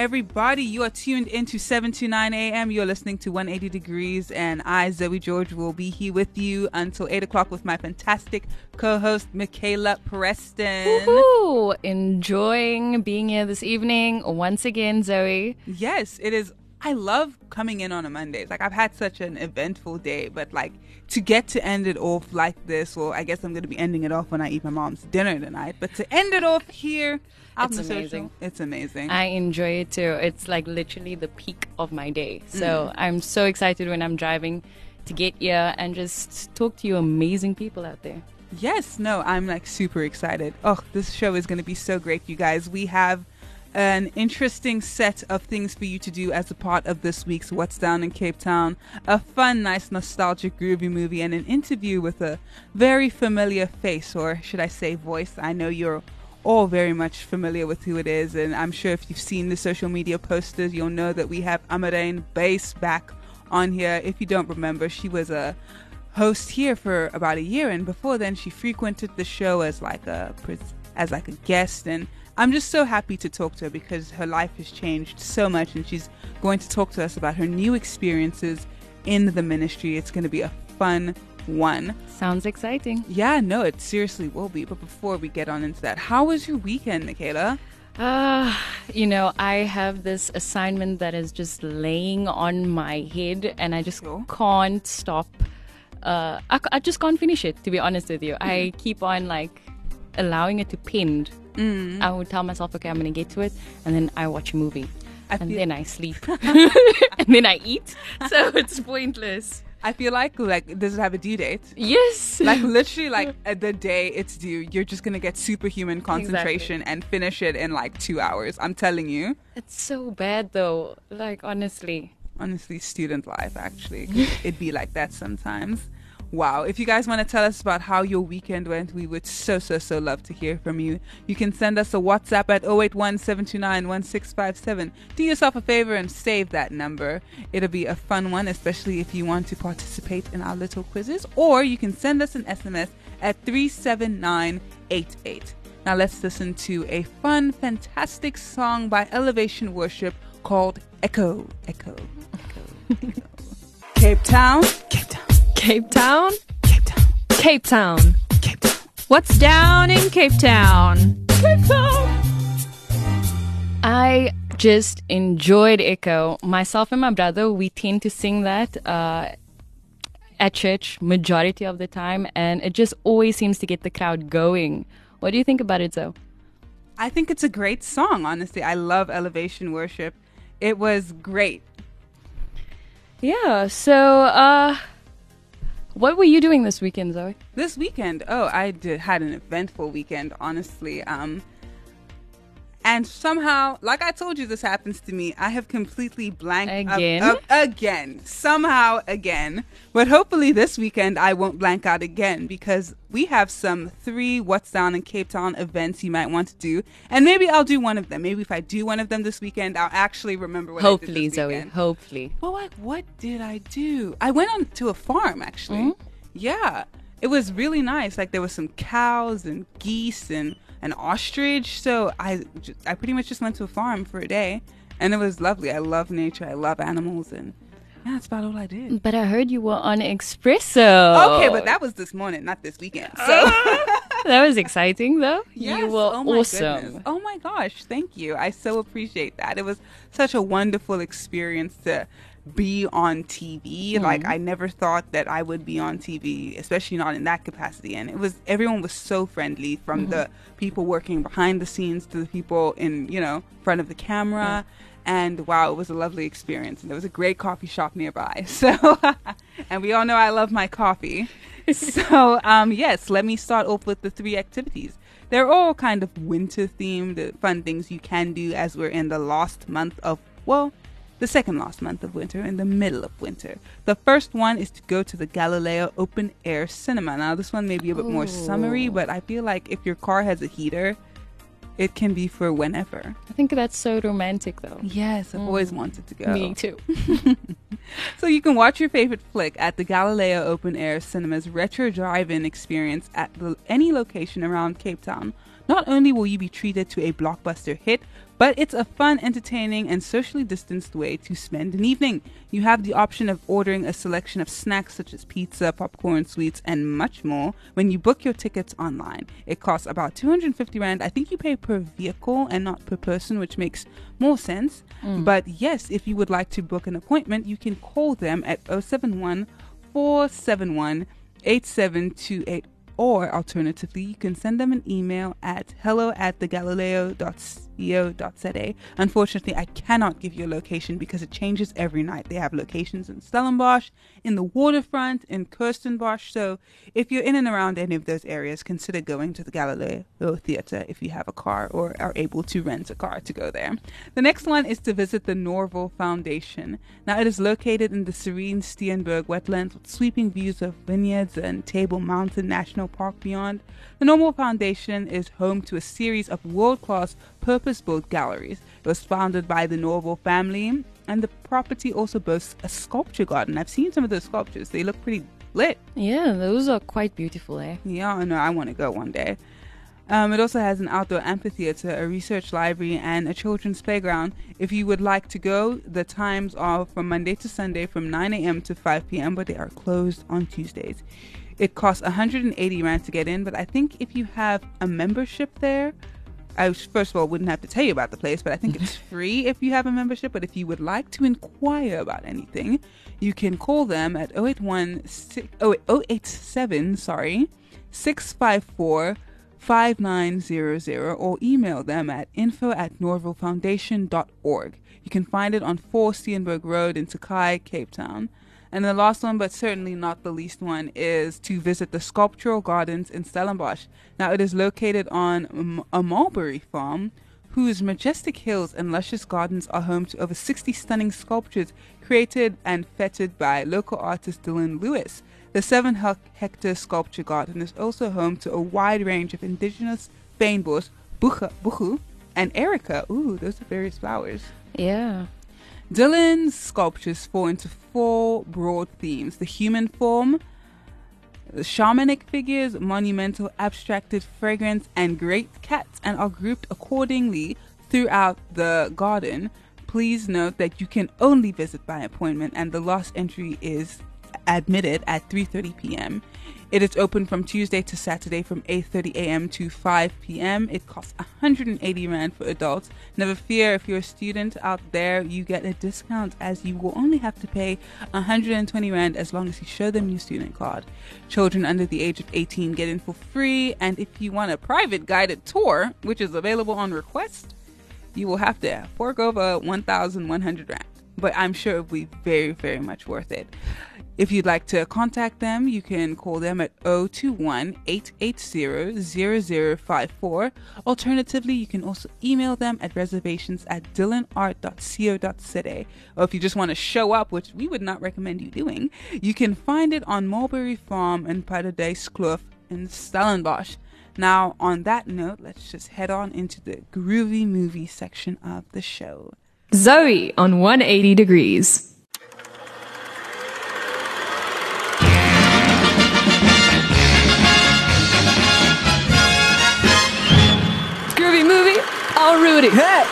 everybody. You are tuned into 7 to 9 a.m. You're listening to 180 Degrees, and I, Zoe George, will be here with you until 8 o'clock with my fantastic co host, Michaela Preston. Woohoo! Enjoying being here this evening once again, Zoe. Yes, it is. I love coming in on a Monday. It's Like, I've had such an eventful day, but like to get to end it off like this, well, I guess I'm going to be ending it off when I eat my mom's dinner tonight, but to end it off here, it's amazing. Social, it's amazing. I enjoy it too. It's like literally the peak of my day. So mm. I'm so excited when I'm driving to get here and just talk to you amazing people out there. Yes, no, I'm like super excited. Oh, this show is going to be so great, you guys. We have an interesting set of things for you to do as a part of this week's What's Down in Cape Town. A fun, nice, nostalgic, groovy movie, and an interview with a very familiar face, or should I say voice. I know you're all very much familiar with who it is, and I'm sure if you've seen the social media posters, you'll know that we have Amaryne Buys back on here. If you don't remember, she was a host here for about a year, and before then, she frequented the show as like a as like a guest and I'm just so happy to talk to her because her life has changed so much and she's going to talk to us about her new experiences in the ministry. It's going to be a fun one. Sounds exciting. Yeah, no, it seriously will be. But before we get on into that, how was your weekend, Michaela? Uh, you know, I have this assignment that is just laying on my head and I just cool. can't stop. Uh, I, I just can't finish it, to be honest with you. Mm-hmm. I keep on like allowing it to pend Mm. I would tell myself, okay, I'm going to get to it, and then I watch a movie, I and then I sleep, and then I eat. So it's pointless. I feel like like does it have a due date? Yes. Like literally like the day it's due, you're just gonna get superhuman concentration exactly. and finish it in like two hours. I'm telling you. It's so bad though. Like honestly. Honestly, student life actually. It'd be like that sometimes. Wow. If you guys want to tell us about how your weekend went, we would so, so, so love to hear from you. You can send us a WhatsApp at 081 Do yourself a favor and save that number. It'll be a fun one, especially if you want to participate in our little quizzes. Or you can send us an SMS at 37988. Now let's listen to a fun, fantastic song by Elevation Worship called Echo. Echo. Echo. Echo. Cape Town. Cape Town. Cape Town? Cape Town. Cape Town. Cape Town. What's down in Cape Town? Cape Town. I just enjoyed Echo. Myself and my brother, we tend to sing that uh, at church majority of the time, and it just always seems to get the crowd going. What do you think about it, Zoe? I think it's a great song, honestly. I love Elevation Worship. It was great. Yeah, so uh what were you doing this weekend, Zoe? This weekend, oh, I did had an eventful weekend. Honestly, um, and somehow, like I told you, this happens to me. I have completely blanked again, up, up, again, somehow again. But hopefully, this weekend I won't blank out again because we have some three What's Down in Cape Town events you might want to do, and maybe I'll do one of them. Maybe if I do one of them this weekend, I'll actually remember what. Hopefully, Zoe. Weekend. Hopefully. Well, like, what did I do? I went on to a farm actually. Mm-hmm. Yeah, it was really nice. Like there was some cows and geese and an ostrich. So I, I pretty much just went to a farm for a day, and it was lovely. I love nature. I love animals, and yeah, that's about all I did. But I heard you were on espresso. Okay, but that was this morning, not this weekend. So. that was exciting, though. Yes. You were oh awesome. Goodness. Oh my gosh, thank you. I so appreciate that. It was such a wonderful experience to be on TV. Mm-hmm. Like I never thought that I would be on TV, especially not in that capacity. And it was everyone was so friendly from Mm-hmm. the people working behind the scenes to the people in, you know, front of the camera. And wow, it was a lovely experience. And there was a great coffee shop nearby. So and we all know I love my coffee. so um yes, let me start off with the three activities. They're all kind of winter themed, fun things you can do as we're in the last month of, well, the second last month of winter, in the middle of winter. The first one is to go to the Galileo Open Air Cinema. Now, this one may be a bit more summery, but I feel like if your car has a heater, it can be for whenever. I think that's so romantic, though. Yes, I've always mm. wanted to go. Me too. So you can watch your favorite flick at the Galileo Open Air Cinema's retro drive-in experience at the, any location around Cape Town. Not only will you be treated to a blockbuster hit, but it's a fun, entertaining, and socially distanced way to spend an evening. You have the option of ordering a selection of snacks such as pizza, popcorn, sweets, and much more when you book your tickets online. It costs about 250 Rand. I think you pay per vehicle and not per person, which makes more sense. Mm. But yes, if you would like to book an appointment, you can call them at 071 471 8728 or alternatively you can send them an email at hello at thegalileo.co.za unfortunately i cannot give you a location because it changes every night. They have locations in stellenbosch in the waterfront in kirstenbosch. So if you're in and around any of those areas consider going to the galileo theater if you have a car or are able to rent a car to go there. The next one is to visit the norval foundation. Now it is located in the serene steenberg wetlands with sweeping views of vineyards and table mountain national park beyond. The norval foundation is home to a series of world-class purpose-built galleries it was founded by the norval family and the property also boasts a sculpture garden i've seen some of those sculptures they look pretty lit Yeah, those are quite beautiful, eh? yeah, I know. I want to go one day. Um, it also has an outdoor amphitheater, a research library, and a children's playground. If you would like to go, the times are from Monday to Sunday from 9 a.m. to 5 p.m., but they are closed on Tuesdays. It costs 180 Rand to get in, but I think if you have a membership there, I first of all wouldn't have to tell you about the place, but I think it's free if you have a membership. But if you would like to inquire about anything, you can call them at 081 si- oh, 087, sorry, 654 5900 or email them at info at norvalfoundation.org. You can find it on 4 Steenberg Road in Tokai, Cape Town. And the last one, but certainly not the least one, is to visit the Sculptural Gardens in Stellenbosch. Now, it is located on a mulberry farm whose majestic hills and luscious gardens are home to over 60 stunning sculptures created and feted by local artist Dylan Lewis. The 7 hec- hectare sculpture garden is also home to a wide range of indigenous fynbos, buchu and erica. Ooh, those are various flowers. Yeah. Dylan's sculptures fall into four broad themes the human form, the shamanic figures, monumental, abstracted, fragrance, and great cats, and are grouped accordingly throughout the garden. Please note that you can only visit by appointment, and the last entry is admitted at 3:30 p.m. It is open from Tuesday to Saturday from 8:30 a.m. to 5 p.m. It costs 180 rand for adults. Never fear, if you're a student out there, you get a discount as you will only have to pay 120 rand as long as you show them your student card. Children under the age of 18 get in for free, and if you want a private guided tour, which is available on request, you will have to fork over 1,100 rand. But I'm sure it'll be very, very much worth it. If you'd like to contact them, you can call them at 021 880 0054. Alternatively, you can also email them at reservations at dylanart.co.za. Or if you just want to show up, which we would not recommend you doing, you can find it on Mulberry Farm in Paradise Kloof in Stellenbosch. Now, on that note, let's just head on into the groovy movie section of the show. Zoe on 180 degrees. Groovy movie, all Rudy. Hey.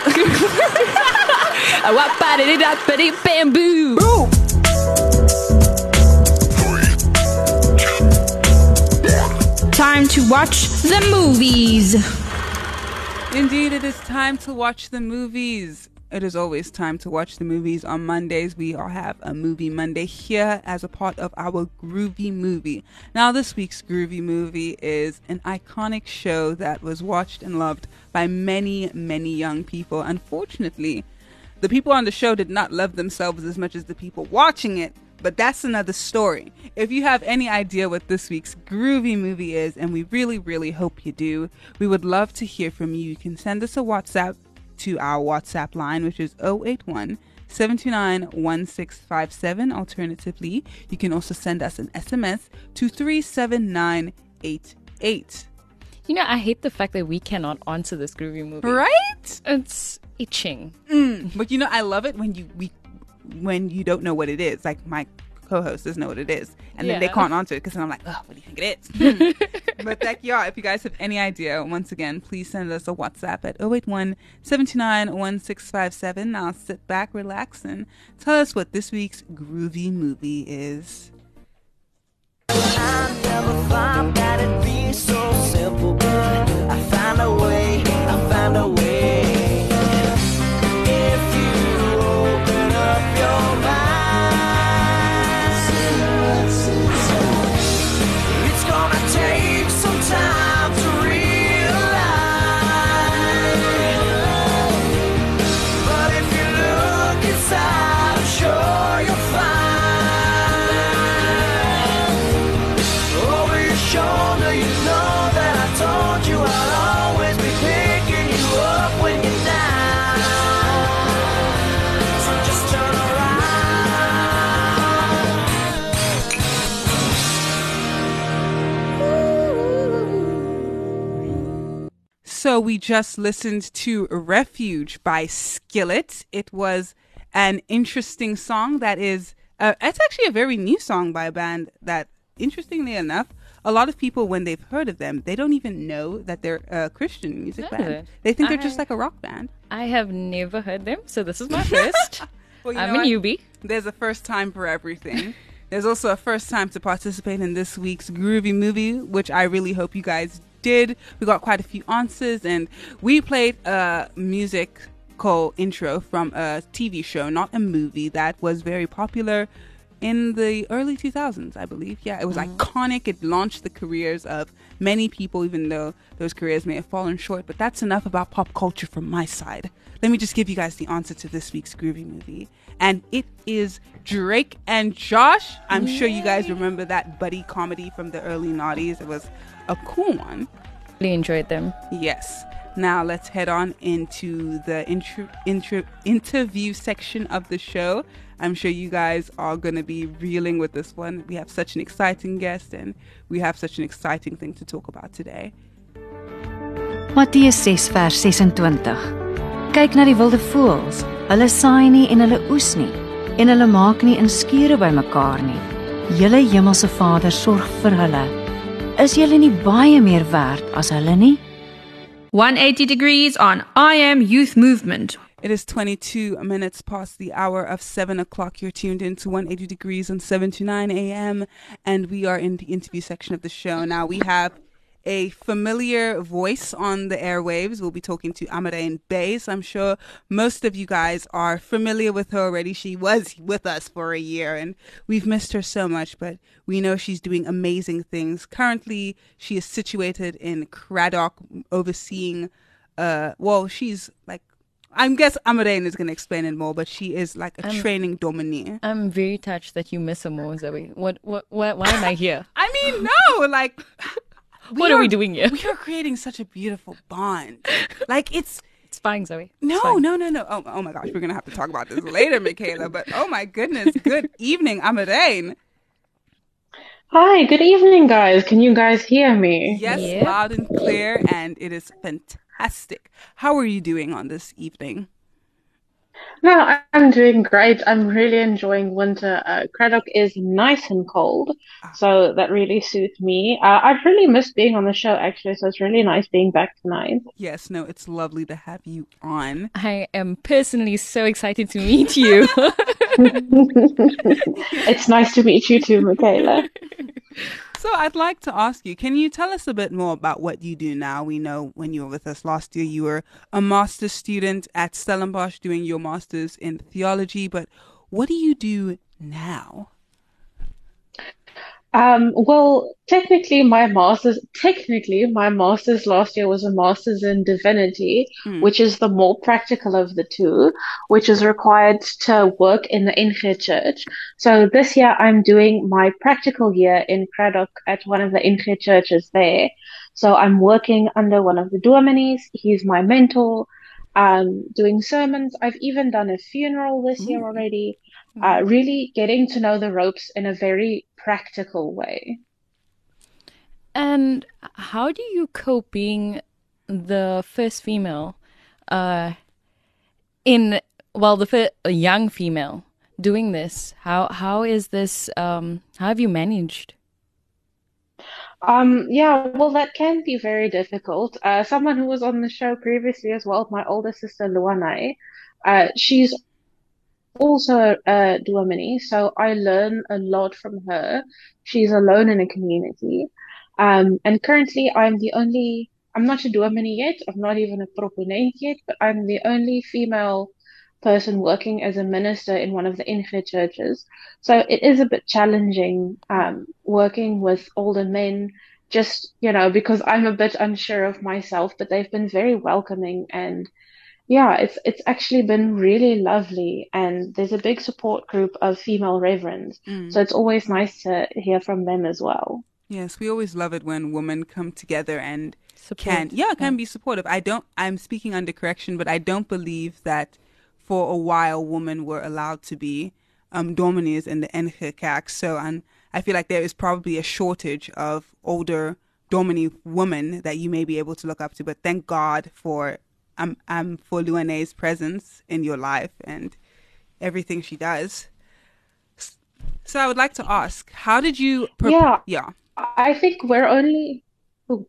Wap-a-dee-dee-dap-a-dee, Bamboo. Time to watch the movies. Indeed, it is time to watch the movies. It is always time to watch the movies on Mondays. We all have a movie Monday here as a part of our groovy movie. Now, this week's groovy movie is an iconic show that was watched and loved by many, many young people. Unfortunately, the people on the show did not love themselves as much as the people watching it, but that's another story. If you have any idea what this week's groovy movie is, and we really, really hope you do, we would love to hear from you. You can send us a WhatsApp to our WhatsApp line, which is 081 729 1657. Alternatively, you can also send us an SMS to 37988. You know, I hate the fact that we cannot answer this groovy movie. Right? It's itching. Mm, but you know, I love it when you we when you don't know what it is. Like my co-host doesn't know what it is, and then they can't answer it because I'm like, oh, what do you think it is? But like, yeah, if you guys have any idea, once again, please send us a WhatsApp at 081 729 1657. Now sit back, relax, and tell us what this week's groovy movie is. I never thought that it'd be so simple, but I found a way, I found a way. So we just listened to Refuge by Skillet. It was an interesting song that is uh, it's actually a very new song by a band that interestingly enough a lot of people when they've heard of them they don't even know that they're a Christian music Really? band. They think they're just like a rock band. I have never heard them, so this is my first. Well, you I'm a newbie. There's a first time for everything. There's also a first time to participate in this week's groovy movie, which I really hope you guys did. We got quite a few answers, and we played a musical intro from a TV show, not a movie, that was very popular in the early 2000s, I believe. Yeah, it was mm-hmm. iconic. It launched the careers of many people, even though those careers may have fallen short. But that's enough about pop culture from my side. Let me just give you guys the answer to this week's groovy movie. And it is Drake and Josh. I'm sure you guys remember that buddy comedy from the early noughties. It was a cool one. Really enjoyed them. Yes. Now let's head on into the intro, intro, interview section of the show. I'm sure you guys are going to be reeling with this one. We have such an exciting guest and we have such an exciting thing to talk about today. Matteus 6 vers 26. Kyk na die wilde voëls. Hulle saai nie en hulle oes nie en hulle maak nie in skure bymekaar nie. Julle hemelse Vader sorg vir hulle. Is julle nie baie meer werd as hulle nie? 180 degrees on I Am Youth Movement. It is 22 minutes past the hour of 7 o'clock. You're tuned in to 180 Degrees on 7 to 9 a.m. And we are in the interview section of the show. Now, we have a familiar voice on the airwaves. We'll be talking to Amaryne Buys. I'm sure most of you guys are familiar with her already. She was with us for a year and we've missed her so much, but we know she's doing amazing things. Currently, she is situated in Cradock, overseeing, uh, well, she's like, I guess Amaryne is going to explain it more, but she is like a training dominee. I'm very touched that you miss her more, Zoe. What? What? What? Why am I here? I mean, no, like, What are we doing here? We are creating such a beautiful bond. Like, it's It's fine, Zoe. It's no, fine. no, no, no. Oh, oh my gosh, we're gonna have to talk about this later, Michaela. But oh my goodness, good evening, Amaryne. Hi, good evening, guys. Can you guys hear me? Yes, Yep. loud and clear, and it is fantastic. How are you doing on this evening? No, I- I'm doing great. I'm really enjoying winter. Uh, Cradock is nice and cold, so that really suits me. Uh, I've really missed being on the show, actually, so it's really nice being back tonight. Yes, no, it's lovely to have you on. I am personally so excited to meet you. It's nice to meet you too, Michaela. So I'd like to ask you, can you tell us a bit more about what you do now? We know when you were with us last year, you were a master's student at Stellenbosch doing your master's in theology, but what do you do now? Um, well, technically, my master's, technically, my master's last year was a master's in divinity, Hmm. which is the more practical of the two, which is required to work in the NG church. So this year, I'm doing my practical year in Cradock at one of the NG churches there. So I'm working under one of the dominees. He's my mentor, um, doing sermons. I've even done a funeral this year already. Uh, really getting to know the ropes in a very practical way. And how do you cope being the first female uh, in well, the fir- a young female doing this? How how is this? Um, how have you managed? Um, yeah, well, that can be very difficult. Uh, someone who was on the show previously as well, my older sister Luanai, uh, she's also a dominee, so I learn a lot from her. She's alone in a community. Um, and currently I'm the only, I'm not a dominee yet, I'm not even a proponent yet, but I'm the only female person working as a minister in one of the NG churches. So it is a bit challenging, um, working with older men, just, you know, because I'm a bit unsure of myself, but they've been very welcoming and yeah, it's it's actually been really lovely, and there's a big support group of female reverends, Mm. so it's always nice to hear from them as well. Yes, we always love it when women come together and Support. can yeah can be supportive. I don't. I'm speaking under correction, but I don't believe that for a while women were allowed to be um, dominees in the NG Kerk. So and I feel like there is probably a shortage of older dominee women that you may be able to look up to. But thank God for um um for Luane's presence in your life and everything she does. So I would like to ask, how did you? Yeah. yeah. I think we're only, oh,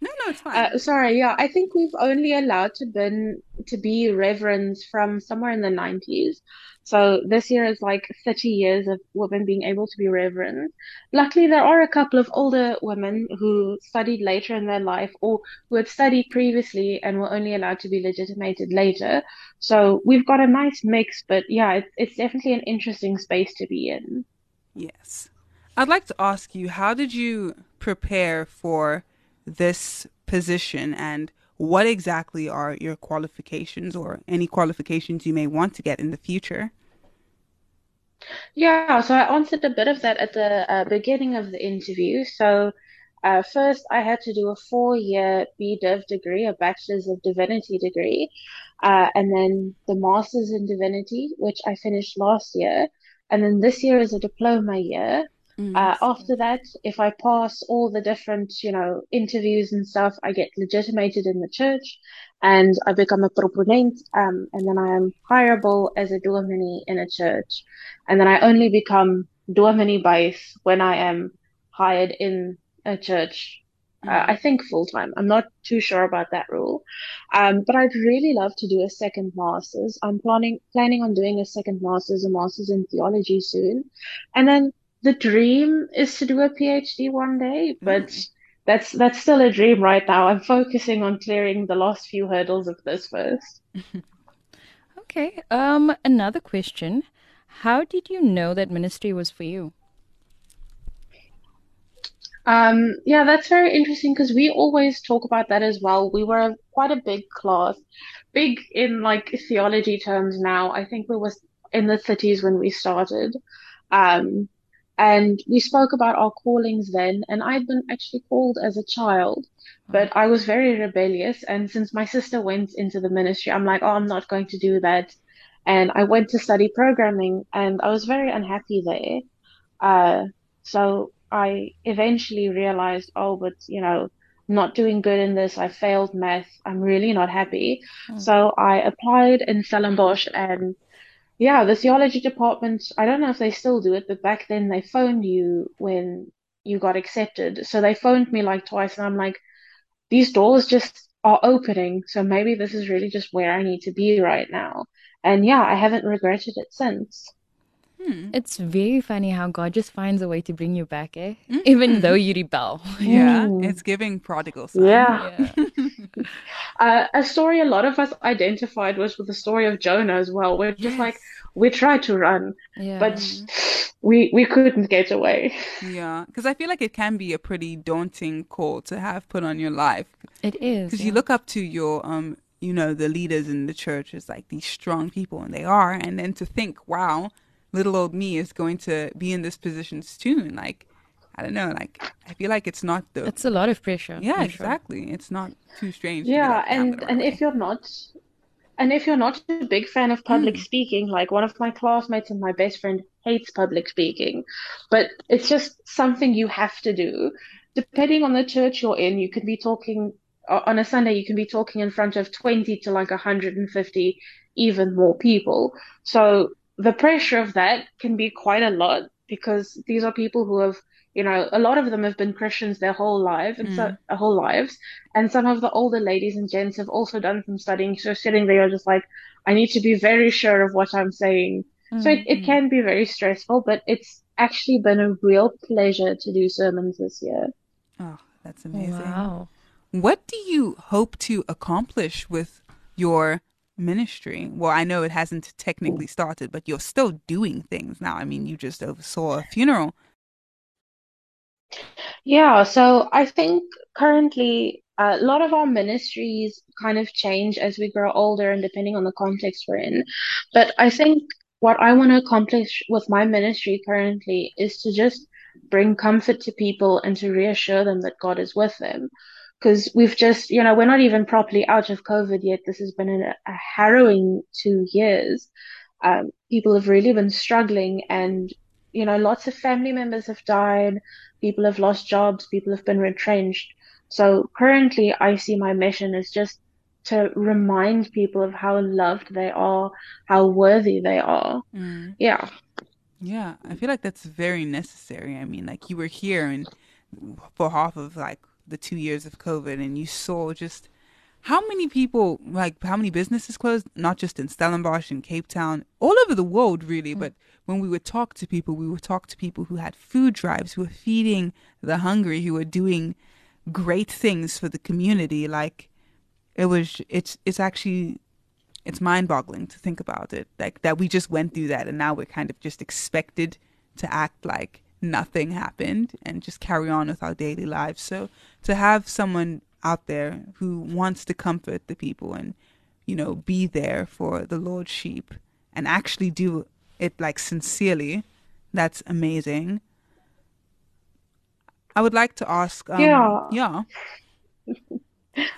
No, no, it's fine. uh, sorry, yeah, I think we've only allowed to been to be reverends from somewhere in the 90s. So this year is like 30 years of women being able to be reverend. Luckily, there are a couple of older women who studied later in their life or who had studied previously and were only allowed to be legitimated later. So we've got a nice mix, but yeah, it's, it's definitely an interesting space to be in. Yes. I'd like to ask you, how did you prepare for this position and what exactly are your qualifications or any qualifications you may want to get in the future? Yeah, so I answered a bit of that at the uh, beginning of the interview. So, uh, first, I had to do a four-year BDiv degree, a Bachelor's of Divinity degree, uh, and then the Master's in Divinity, which I finished last year. And then this year is a diploma year. Uh, after that, if I pass all the different, you know, interviews and stuff, I get legitimated in the church and I become a proponent, um, and then I am hireable as a dominee in a church. And then I only become dominee base when I am hired in a church. Uh, I think full time. I'm not too sure about that rule. Um, but I'd really love to do a second master's. I'm planning planning on doing a second master's, a master's in theology soon. And then the dream is to do a PhD one day, but that's that's still a dream right now. I'm focusing on clearing the last few hurdles of this first. Okay. Um, another question: How did you know that ministry was for you? Um, yeah, that's very interesting because we always talk about that as well. We were quite a big class, big in like theology terms now. I think we were in the cities when we started. Um, and we spoke about our callings then, and I'd been actually called as a child, but I was very rebellious. And since my sister went into the ministry, I'm like, oh, I'm not going to do that. And I went to study programming, and I was very unhappy there. Uh, so I eventually realized, oh, but you know, I'm not doing good in this. I failed math. I'm really not happy. So I applied in Stellenbosch and yeah, the theology department, I don't know if they still do it, but back then they phoned you when you got accepted. So they phoned me like twice and I'm like, these doors just are opening. So maybe this is really just where I need to be right now. And yeah, I haven't regretted it since. It's very funny how God just finds a way to bring you back, eh? Even though you rebel. Yeah, Mm. it's giving prodigal son. Yeah. Yeah. Uh, a story a lot of us identified was with the story of Jonah as well. We're just like, we tried to run, Yeah. but we we couldn't get away. Yeah, because I feel like it can be a pretty daunting call to have put on your life. it is. Because yeah. you look up to your, um, you know, the leaders in the church as like these strong people, and they are. And then to think, wow, little old me is going to be in this position soon. Like, I don't know. Like, I feel like it's not the. It's a lot of pressure. yeah, for sure. exactly. It's not too strange. to Yeah, like, and and if you're not, and if you're not a big fan of public Hmm. speaking, like one of my classmates and my best friend hates public speaking, but it's just something you have to do. Depending on the church you're in, you could be talking on a Sunday, you can be talking in front of 20 to like 150, even more people. So the pressure of that can be quite a lot because these are people who have, you know, a lot of them have been Christians their whole life and so mm. their whole lives. And some of the older ladies and gents have also done some studying. So sitting there just like, I need to be very sure of what I'm saying. So it, it mm-hmm. can be very stressful, but it's actually been a real pleasure to do sermons this year. oh, that's amazing. Wow. What do you hope to accomplish with your ministry? Well, I know it hasn't technically started, but you're still doing things now. I mean, you just oversaw a funeral. Yeah, so I think currently a lot of our ministries kind of change as we grow older and depending on the context we're in. But I think what I want to accomplish with my ministry currently is to just bring comfort to people and to reassure them that God is with them. Because we've just, you know, we're not even properly out of COVID yet. This has been a, a harrowing two years. Um, people have really been struggling and, you know, lots of family members have died. People have lost jobs. People have been retrenched. So currently, I see my mission is just to remind people of how loved they are, how worthy they are. Yeah. Yeah, I feel like that's very necessary. I mean, like you were here and for half of like the two years of COVID, and you saw just how many people, like how many businesses closed, not just in Stellenbosch and Cape Town, all over the world, really. Mm. But when we would talk to people, we would talk to people who had food drives, who were feeding the hungry, who were doing great things for the community. Like it was, it's, it's actually it's mind boggling to think about it like that we just went through that and now we're kind of just expected to act like nothing happened and just carry on with our daily lives so to have someone out there who wants to comfort the people and you know be there for the lord's sheep and actually do it like sincerely that's amazing i would like to ask um, Yeah. yeah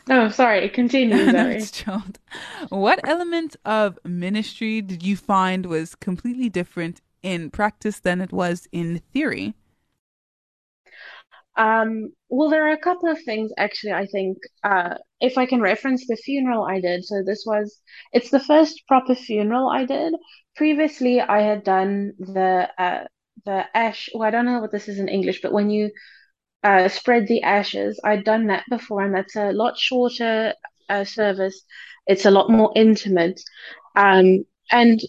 No, sorry, continue, no, it's chilled. What element of ministry did you find was completely different in practice than it was in theory? Um, well, there are a couple of things actually, I think, uh, if I can reference the funeral I did. So this was, it's the first proper funeral I did. Previously, I had done the, uh, the ash, well, I don't know what this is in English, but when you, uh, spread the ashes, I'd done that before, and that's a lot shorter, uh, service. It's a lot more intimate. Um, and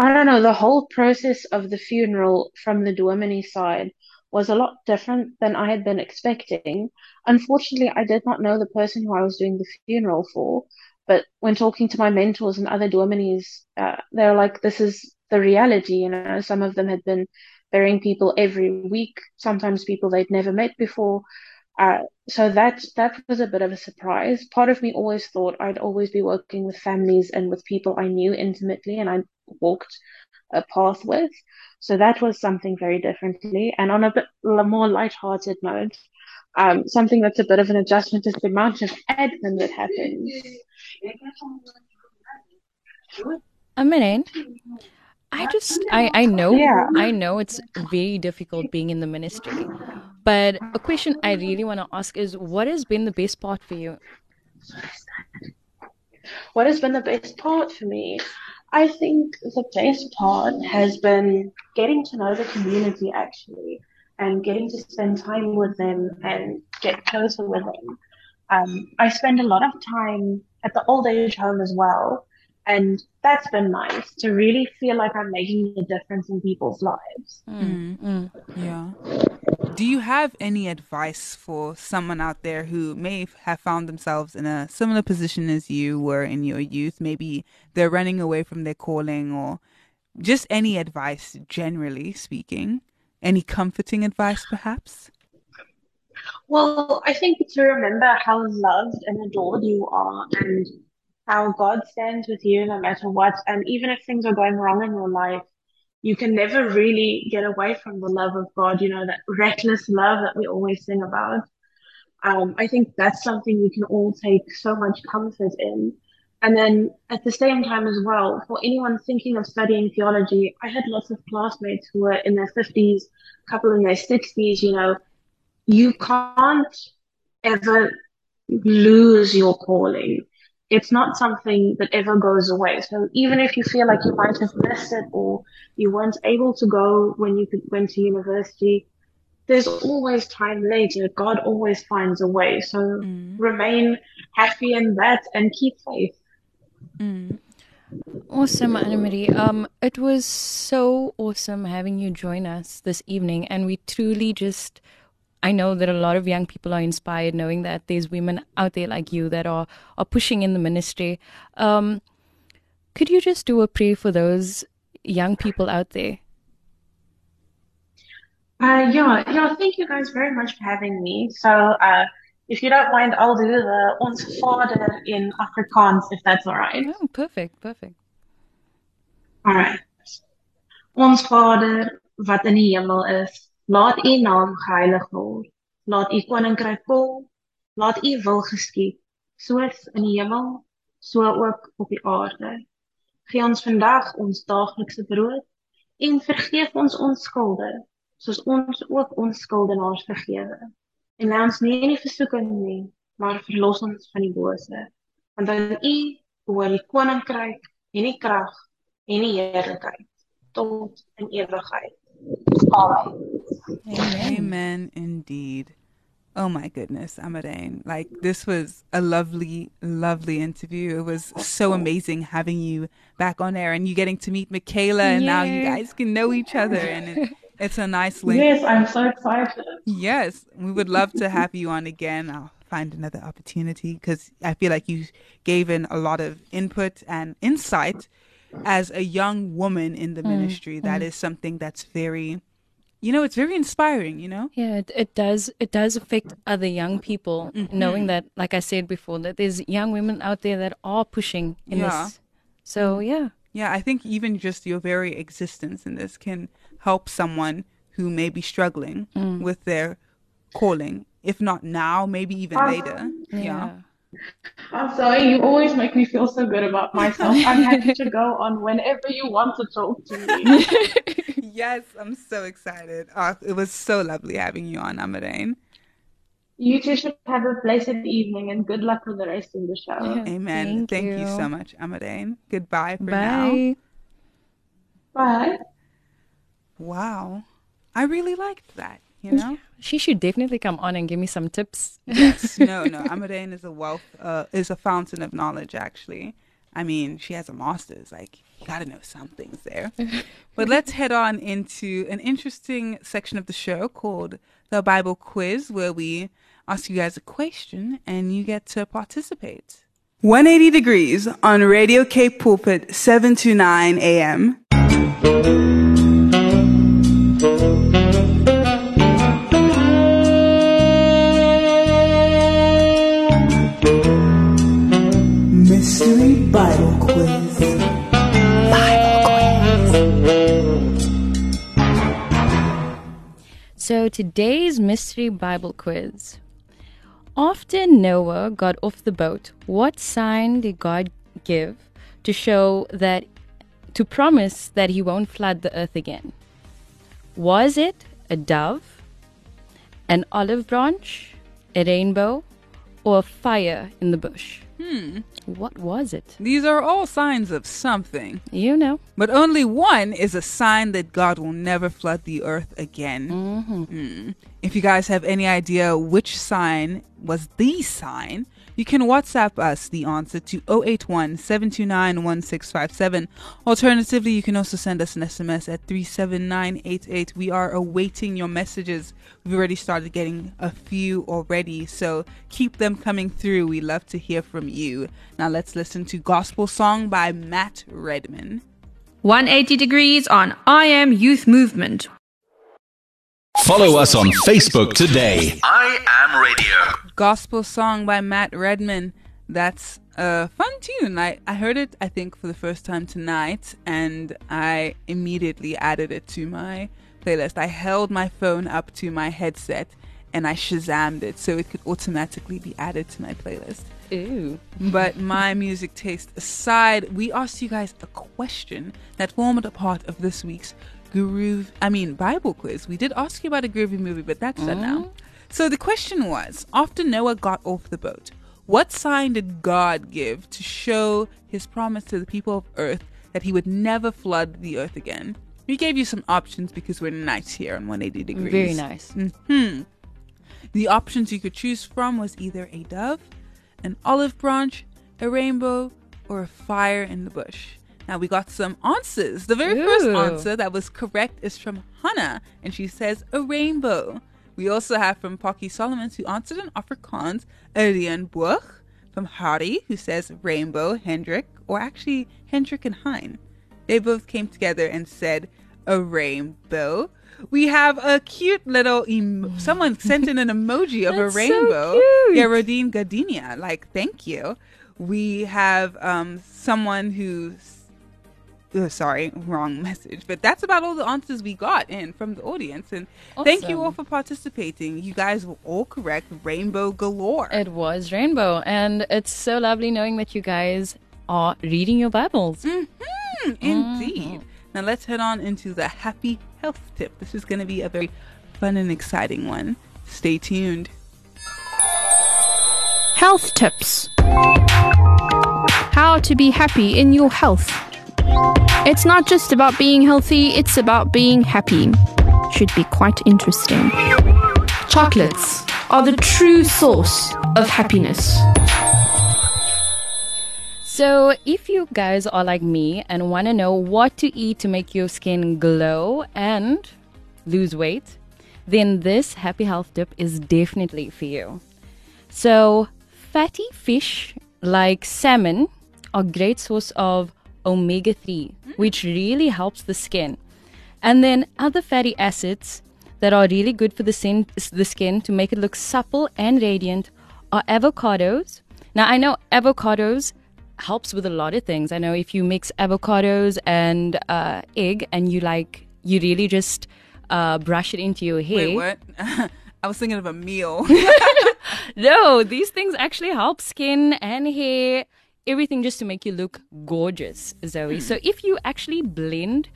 I don't know, the whole process of the funeral from the dominee side was a lot different than I had been expecting. Unfortunately, I did not know the person who I was doing the funeral for, but when talking to my mentors and other dominees, uh, they were like, this is the reality, you know, some of them had been burying people every week, sometimes people they'd never met before. Uh, so that that was a bit of a surprise. Part of me always thought I'd always be working with families and with people I knew intimately and I walked a path with. So that was something very differently. And on a bit more light-hearted note, um, something that's a bit of an adjustment is the amount of admin that happens. Mean, I just I I know Yeah. I know it's very difficult being in the ministry, but a question I really want to ask is, what has been the best part for you? What has been the best part for me? I think the best part has been getting to know the community actually and getting to spend time with them and get closer with them. Um, I spend a lot of time at the old age home as well. And that's been nice to really feel like I'm making a difference in people's lives. Mm, mm. Mm, yeah. Do you have any advice for someone out there who may have found themselves in a similar position as you were in your youth? Maybe they're running away from their calling or just any advice, generally speaking? Any comforting advice, perhaps? Well, I think to remember how loved and adored you are and how God stands with you no matter what. And even if things are going wrong in your life, you can never really get away from the love of God, you know, that reckless love that we always sing about. Um, I think that's something we can all take so much comfort in. And then at the same time as well, for anyone thinking of studying theology, I had lots of classmates who were in their 50s, a couple in their 60s, you know, you can't ever lose your calling. It's not something that ever goes away. So even if you feel like you might have missed it or you weren't able to go when you went to university, there's always time later. God always finds a way. So mm. remain happy in that and keep faith. Awesome, Anna Marie. Um, it was so awesome having you join us this evening, and we truly just. I know that a lot of young people are inspired knowing that there's women out there like you that are are pushing in the ministry. Um, could you just do a prayer for those young people out there? Uh, yeah, yeah, thank you guys very much for having me. So, uh, if you don't mind, I'll do the Ons Vader in Afrikaans, if that's all right. Oh, perfect, perfect. All right. Ons Vader, wat in die hemel is, laat u naam geheilig word. Laat u koninkryk kom. Laat u wil geskied, soos in die hemel, so ook op die aarde. Gee ons vandag ons daaglikse brood en vergeef ons ons skulde, soos ons ook ons skuldenaars vergewe. En lei ons nie in die versoeking nie, maar verlos ons van die bose. Want aan u behoort die koninkryk en die krag en die heerlikheid tot in ewigheid. Amen. Amen, indeed. Oh my goodness, Amaryne. Like, this was a lovely, lovely interview. It was so amazing having you back on air and you getting to meet Michaela, and now you guys can know each other. And it, it's a nice link. Yes, I'm so excited. Yes, we would love to have you on again. I'll find another opportunity because I feel like you gave in a lot of input and insight as a young woman in the mm, ministry. That mm. is something that's very, you know, it's very inspiring, you know? Yeah, it, it does. It does affect other young people, mm-hmm. knowing that, like I said before, that there's young women out there that are pushing in Yeah. this. So mm-hmm. yeah, Yeah, I think even just your very existence in this can help someone who may be struggling mm. with their calling. If not now, maybe even later. Yeah. I'm sorry, you always make me feel so good about myself. I'm happy to go on whenever you want to talk to me. Yes, I'm so excited. Oh, it was so lovely having you on, Amaryne. You two should have a blessed evening and good luck with the rest of the show. Amen. Thank you. you. so much, Amaryne. Goodbye for now. bye. Bye. Wow. I really liked that, you know? She should definitely come on and give me some tips. yes. No, no. Amaryne is a wealth, uh, is a fountain of knowledge, actually. I mean, she has a master's. Like, you got to know some things there. but let's head on into an interesting section of the show called the Bible Quiz, where we ask you guys a question and you get to participate. 180 degrees on Radio Cape Pulpit, 7 to 9 a.m. Mystery Bible Quiz. So today's mystery Bible quiz. After Noah got off the boat, what sign did God give to show that to promise that he won't flood the earth again? Was it a dove, an olive branch, a rainbow, or fire in the bush? Hmm. What was it? These are all signs of something. You know. But only one is a sign that God will never flood the earth again. Mm. If you guys have any idea which sign was the sign, You can WhatsApp us the answer to 081 729 1657. Alternatively, you can also send us an SMS at 37988. We are awaiting your messages. We've already started getting a few already, so keep them coming through. We love to hear from you. Now let's listen to Gospel Song by Matt Redman. 180 degrees on I Am Youth Movement. Follow us on Facebook today. I am radio. Gospel Song by Matt Redman. That's a fun tune. I, I heard it, I think, for the first time tonight, and I immediately added it to my playlist. I held my phone up to my headset and I shazammed it so it could automatically be added to my playlist. Ooh. But my music taste aside, we asked you guys a question that formed a part of this week's groove, I mean, Bible quiz. We did ask you about a groovy movie, but that's done now. So the question was after Noah got off the boat, what sign did God give to show his promise to the people of earth that he would never flood the earth again? We gave you some options because we're nice here on 180 degrees. Very nice. Hmm. The options you could choose from was either a dove, an olive branch, a rainbow, or a fire in the bush. Now we got some answers. The very first answer that was correct is from Hannah, and she says a rainbow. We also have from Pocky Solomons who answered in Afrikaans, reënboog, from Harry who says rainbow, Hendrik, or actually Hendrik and Hein. They both came together and said a rainbow. We have a cute little someone sent in an emoji of a so rainbow. cute. Yeah, Rodine Gardenia. Like, thank you. We have um, someone who's uh, sorry, wrong message. But that's about all the answers we got in from the audience. And thank you all for participating. You guys were all correct. Rainbow galore. It was rainbow, and it's so lovely knowing that you guys are reading your Bibles. Mhm, Indeed. Now let's head on into the happy health tip. This is going to be a very fun and exciting one. Stay tuned. Health tips. How to be happy in your health. It's not just about being healthy, it's about being happy. Should be quite interesting. Chocolates are the true source of happiness. So, if you guys are like me and want to know what to eat to make your skin glow and lose weight, then this happy health tip is definitely for you. So, fatty fish like salmon are great source of omega 3, which really helps the skin. And then other fatty acids that are really good for the, sin- the skin to make it look supple and radiant are avocados. Now, I know avocados helps with a lot of things. I know if you mix avocados and uh, egg and you like, you really just uh, brush it into your hair. Wait, what? I was thinking of a meal. No, these things actually help skin and hair, everything just to make you look gorgeous, Zoe. So if you actually blend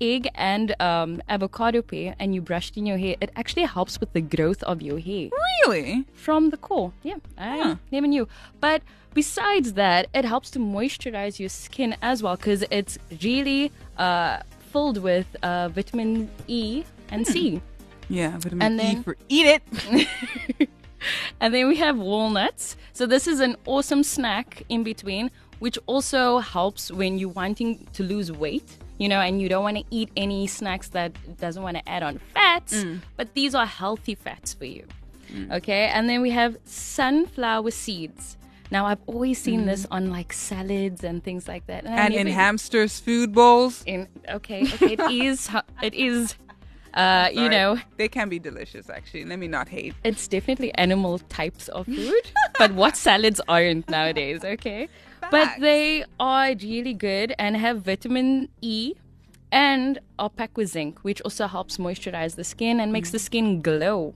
egg and um, avocado peel and you brush it in your hair, it actually helps with the growth of your hair really? from the core. Yeah, I Huh. never knew. But besides that, it helps to moisturize your skin as well because it's really uh, filled with uh, vitamin E and C. Yeah, vitamin And E then- for eat it. And then we have walnuts. So this is an awesome snack in between, which also helps when you're wanting to lose weight, you know, and you don't want to eat any snacks that doesn't want to add on fats, mm. but these are healthy fats for you. Mm. Okay, and then we have sunflower seeds. Now I've always seen this mm. on like salads and things like that, I and in hamsters' food bowls. in okay, okay, it is, it is, uh, you know, they can be delicious. Actually, let me not hate. it's definitely animal types of food, but what salads aren't nowadays, okay? But they are really good and have vitamin E and are packed with zinc, which also helps moisturize the skin and makes the skin glow.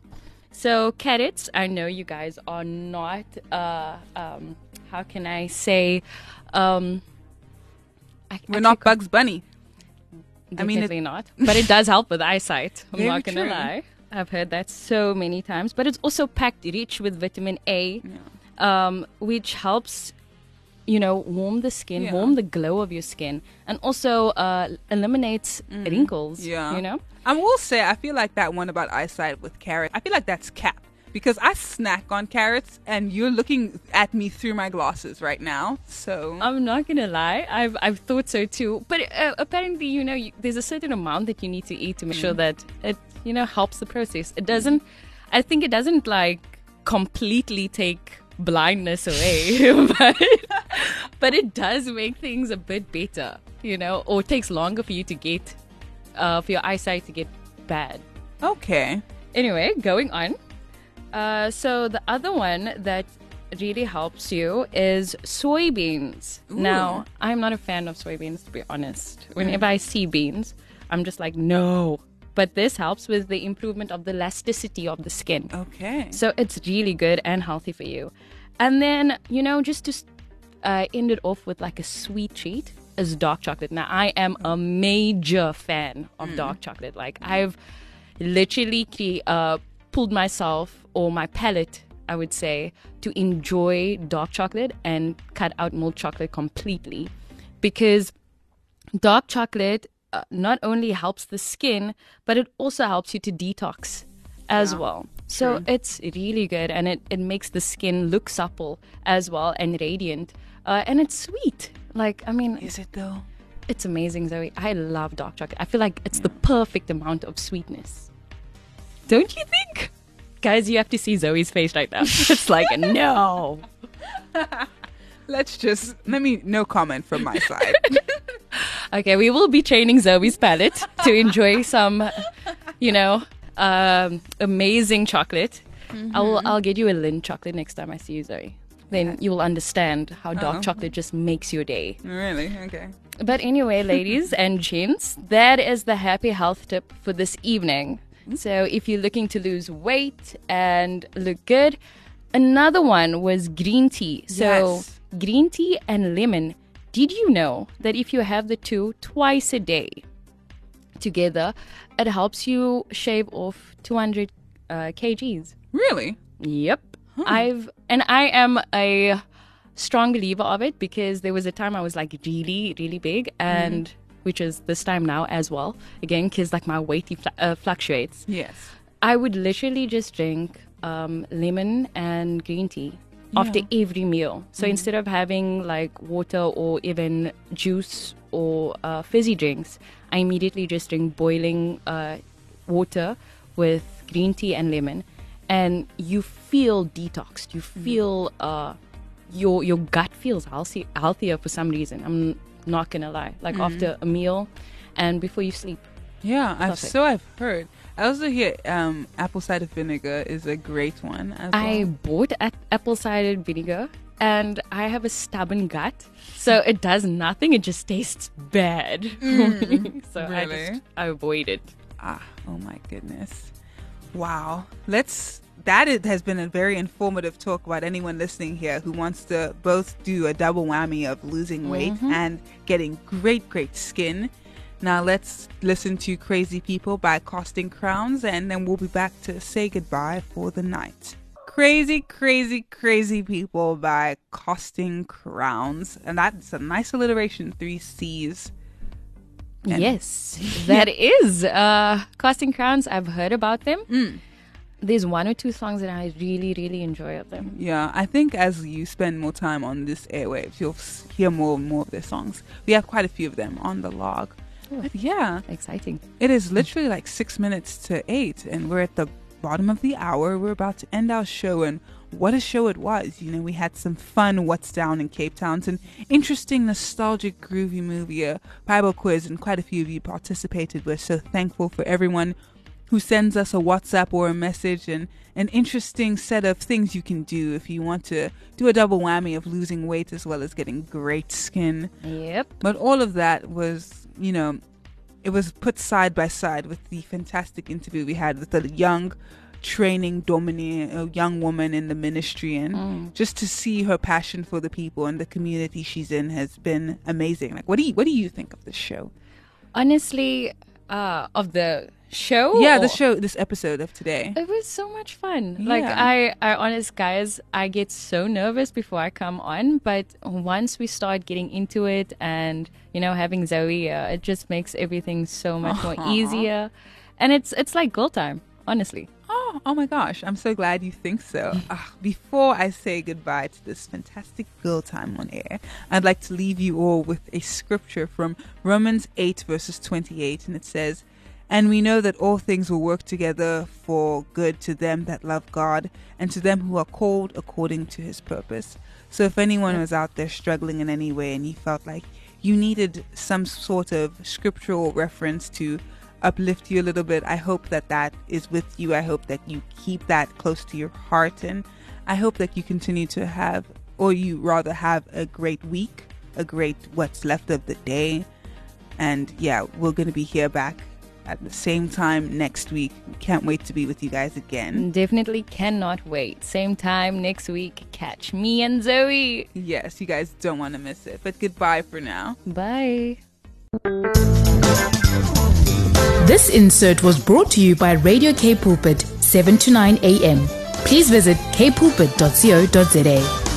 So carrots, I know you guys are not. Uh, um, how can I say? Um, I We're actually not Bugs Bunny. I mean, it- not. But it does help with eyesight. I'm not gonna true. lie. I've heard that so many times. But it's also packed rich with vitamin A, um, which helps, you know, warm the skin, Yeah. warm the glow of your skin, and also uh, eliminates wrinkles. Mm. Yeah. You know? I will say, I feel like that one about eyesight with carrot. I feel like that's cap because I snack on carrots, and you're looking at me through my glasses right now. So I'm not gonna lie, I've I've thought so too. But uh, apparently, you know, you, there's a certain amount that you need to eat to make sure that it, you know, helps the process. It doesn't. I think it doesn't like completely take blindness away, but but it does make things a bit better, you know, or it takes longer for you to get, uh, for your eyesight to get bad. okay, Anyway, going on. Uh, so the other one that really helps you is soybeans. Now, I'm not a fan of soybeans to be honest. Whenever I see beans, I'm just like, no. But this helps with the improvement of the elasticity of the skin. okay. So it's really good and healthy for you. And then, you know, just to uh, end it off with like a sweet treat is dark chocolate. Now, I am a major fan of dark chocolate. Like, I've literally uh, pulled myself or my palate, I would say, to enjoy dark chocolate and cut out milk chocolate completely because dark chocolate uh, not only helps the skin, but it also helps you to detox as well. So it's really good and it, it makes the skin look supple as well and radiant. Uh, and it's sweet. Like, I mean, Is it though? it's amazing, Zoe. I love dark chocolate. I feel like it's the perfect amount of sweetness. Don't you think? Guys, you have to see Zoe's face right now. It's like, no. Let's just let me no comment from my side. Okay, we will be training Zoe's palate to enjoy some, you know, um, amazing chocolate. I'll I'll get you a Lindt chocolate next time I see you, Zoe. Then you will understand how dark Oh. chocolate just makes your day. really? Okay. But anyway, ladies and gents, that is the happy health tip for this evening. So if you're looking to lose weight and look good, another one was green tea. So Yes. green tea and lemon. Did you know that if you have the two twice a day together, it helps you shave off 200 uh, kgs? Really? Yep. I've and I am a strong believer of it because there was a time I was like really, really big, and which is this time now as well. Again, because like my weight fl- uh, fluctuates. Yes. I would literally just drink um, lemon and green tea after every meal. So instead of having like water or even juice or uh, fizzy drinks, I immediately just drink boiling uh, water with green tea and lemon, and you feel detoxed. You feel uh, your your gut feels healthy, healthier for some reason. I'm not gonna lie. Like after a meal and before you sleep. Yeah, I've so I've heard. I also hear um, apple cider vinegar is a great one. As I bought a- apple cider vinegar and I have a stubborn gut. So it does nothing, it just tastes bad. for me. so I really? just I avoid it. Ah, oh my goodness. Wow. Let's that has been a very informative talk about anyone listening here who wants to both do a double whammy of losing weight and getting great great skin. Now let's listen to Crazy People by Casting Crowns and then we'll be back to say goodbye for the night. Crazy, crazy, crazy people by Casting Crowns. And that's a nice alliteration, three C's. And- yes, that is. Uh, Casting Crowns, I've heard about them. Mm. There's one or two songs that I really, really enjoy of them. Yeah, I think as you spend more time on this airwaves, you'll hear more and more of their songs. We have quite a few of them on the log. But yeah, Exciting. it is literally like six minutes to eight, and we're at the bottom of the hour. We're about to end our show, and what a show it was. You know, we had some fun What's Down in Cape Town, It's an interesting, nostalgic, groovy movie, a Bible quiz, and quite a few of you participated. We're so thankful for everyone who sends us a WhatsApp or a message and an interesting set of things you can do if you want to do a double whammy of losing weight as well as getting great skin. Yep. But all of that was, you know, it was put side by side with the fantastic interview we had with the young training dominee, a young woman in the ministry, and just to see her passion for the people and the community she's in has been amazing. Like, what do you what do you think of this show? Honestly, uh, of the show? yeah, the show, this episode of today. It was so much fun. Like I, I honest guys, I get so nervous before I come on, but once we start getting into it and you know having Zoe, uh, it just makes everything so much more easier, and it's it's like girl time, honestly. Oh, oh my gosh, I'm so glad you think so. Ah, before I say goodbye to this fantastic girl time on air, I'd like to leave you all with a scripture from Romans 8, verses 28, and it says, And we know that all things will work together for good to them that love God and to them who are called according to his purpose. So if anyone was out there struggling in any way and you felt like you needed some sort of scriptural reference to uplift you a little bit. I hope that that is with you. I hope that you keep that close to your heart. And I hope that you continue to have, or you rather have a great week, a great what's left of the day. And yeah, we're going to be here back at the same time next week. Can't wait to be with you guys again. Definitely cannot wait. Same time next week. Catch me and Zoe. Yes, you guys don't want to miss it. But goodbye for now. Bye. This insert was brought to you by Radio K Pulpit, 7 to 9 a.m. Please visit kpulpit.co.za.